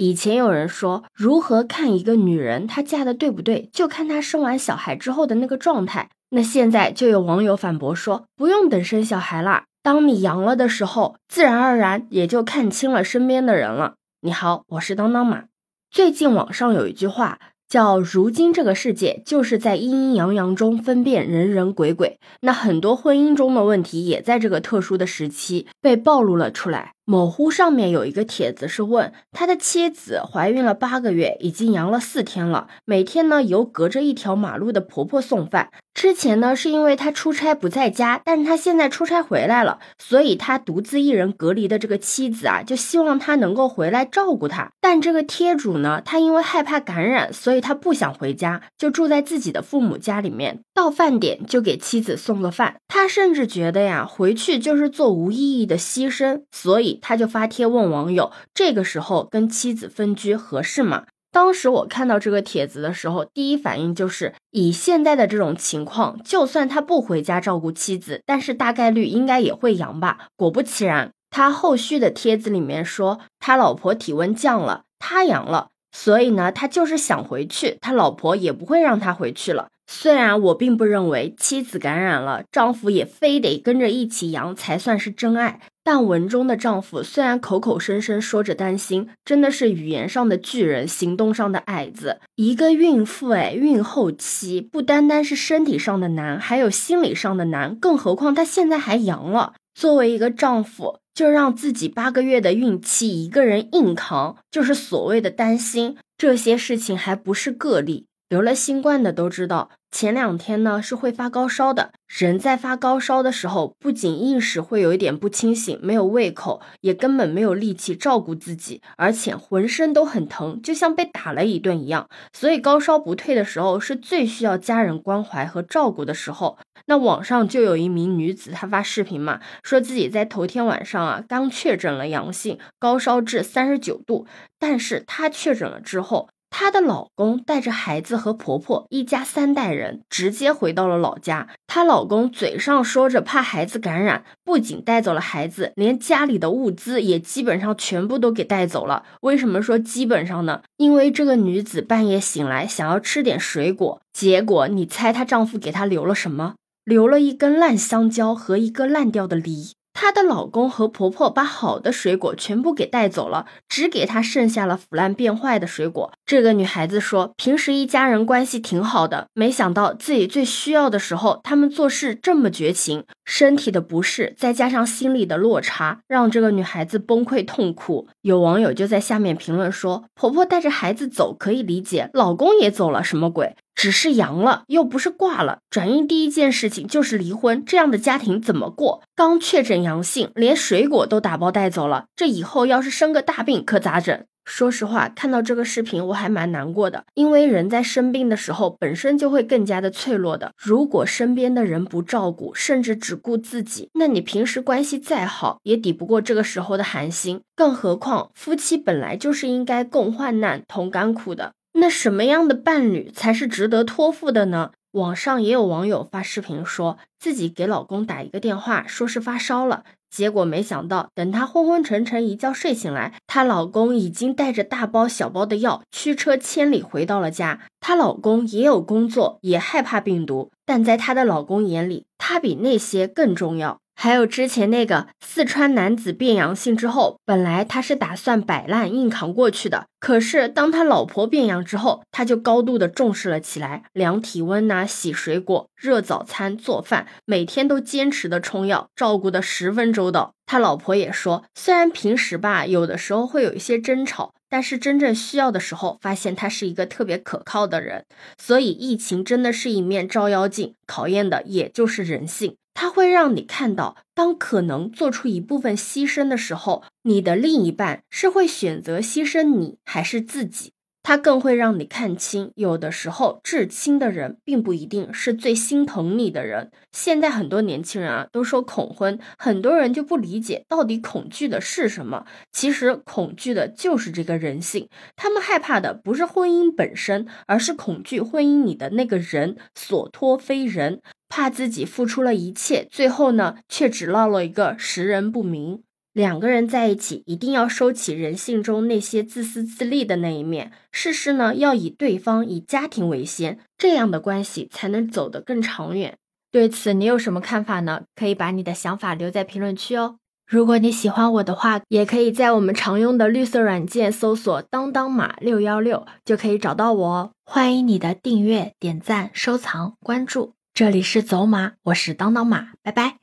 以前有人说，如何看一个女人她嫁的对不对，就看她生完小孩之后的那个状态。那现在就有网友反驳说，不用等生小孩啦，当你阳了的时候，自然而然也就看清了身边的人了。你好，我是当当马。最近网上有一句话。叫如今这个世界就是在阴阴阳阳中分辨人人鬼鬼，那很多婚姻中的问题也在这个特殊的时期被暴露了出来。某乎上面有一个帖子是问他的妻子怀孕了八个月，已经阳了四天了，每天呢由隔着一条马路的婆婆送饭。之前呢是因为他出差不在家，但是他现在出差回来了，所以他独自一人隔离的这个妻子啊，就希望他能够回来照顾他。但这个贴主呢，他因为害怕感染，所以他不想回家，就住在自己的父母家里面。到饭点就给妻子送个饭，他甚至觉得呀，回去就是做无意义的牺牲，所以他就发帖问网友：这个时候跟妻子分居合适吗？当时我看到这个帖子的时候，第一反应就是以现在的这种情况，就算他不回家照顾妻子，但是大概率应该也会阳吧。果不其然，他后续的帖子里面说，他老婆体温降了，他阳了，所以呢，他就是想回去，他老婆也不会让他回去了。虽然我并不认为妻子感染了，丈夫也非得跟着一起阳才算是真爱。但文中的丈夫虽然口口声声说着担心，真的是语言上的巨人，行动上的矮子。一个孕妇，哎，孕后期不单单是身体上的难，还有心理上的难，更何况她现在还阳了。作为一个丈夫，就让自己八个月的孕期一个人硬扛，就是所谓的担心。这些事情还不是个例。得了新冠的都知道，前两天呢是会发高烧的。人在发高烧的时候，不仅意识会有一点不清醒，没有胃口，也根本没有力气照顾自己，而且浑身都很疼，就像被打了一顿一样。所以高烧不退的时候，是最需要家人关怀和照顾的时候。那网上就有一名女子，她发视频嘛，说自己在头天晚上啊刚确诊了阳性，高烧至三十九度，但是她确诊了之后。她的老公带着孩子和婆婆一家三代人直接回到了老家。她老公嘴上说着怕孩子感染，不仅带走了孩子，连家里的物资也基本上全部都给带走了。为什么说基本上呢？因为这个女子半夜醒来想要吃点水果，结果你猜她丈夫给她留了什么？留了一根烂香蕉和一个烂掉的梨。她的老公和婆婆把好的水果全部给带走了，只给她剩下了腐烂变坏的水果。这个女孩子说，平时一家人关系挺好的，没想到自己最需要的时候，他们做事这么绝情。身体的不适，再加上心理的落差，让这个女孩子崩溃痛哭。有网友就在下面评论说：“婆婆带着孩子走可以理解，老公也走了，什么鬼？”只是阳了，又不是挂了。转运第一件事情就是离婚，这样的家庭怎么过？刚确诊阳性，连水果都打包带走了，这以后要是生个大病可咋整？说实话，看到这个视频我还蛮难过的，因为人在生病的时候本身就会更加的脆弱的。如果身边的人不照顾，甚至只顾自己，那你平时关系再好，也抵不过这个时候的寒心。更何况夫妻本来就是应该共患难、同甘苦的。那什么样的伴侣才是值得托付的呢？网上也有网友发视频说自己给老公打一个电话，说是发烧了，结果没想到等她昏昏沉沉一觉睡醒来，她老公已经带着大包小包的药，驱车千里回到了家。她老公也有工作，也害怕病毒，但在她的老公眼里，她比那些更重要。还有之前那个四川男子变阳性之后，本来他是打算摆烂硬扛过去的，可是当他老婆变阳之后，他就高度的重视了起来，量体温呐，洗水果，热早餐，做饭，每天都坚持的冲药，照顾的十分周到。他老婆也说，虽然平时吧有的时候会有一些争吵，但是真正需要的时候，发现他是一个特别可靠的人。所以疫情真的是一面照妖镜，考验的也就是人性。它会让你看到，当可能做出一部分牺牲的时候，你的另一半是会选择牺牲你，还是自己？它更会让你看清，有的时候至亲的人并不一定是最心疼你的人。现在很多年轻人啊都说恐婚，很多人就不理解到底恐惧的是什么。其实恐惧的就是这个人性，他们害怕的不是婚姻本身，而是恐惧婚姻里的那个人所托非人，怕自己付出了一切，最后呢却只落了一个识人不明。两个人在一起，一定要收起人性中那些自私自利的那一面，事事呢要以对方、以家庭为先，这样的关系才能走得更长远。对此，你有什么看法呢？可以把你的想法留在评论区哦。如果你喜欢我的话，也可以在我们常用的绿色软件搜索“当当马六幺六”，就可以找到我哦。欢迎你的订阅、点赞、收藏、关注。这里是走马，我是当当马，拜拜。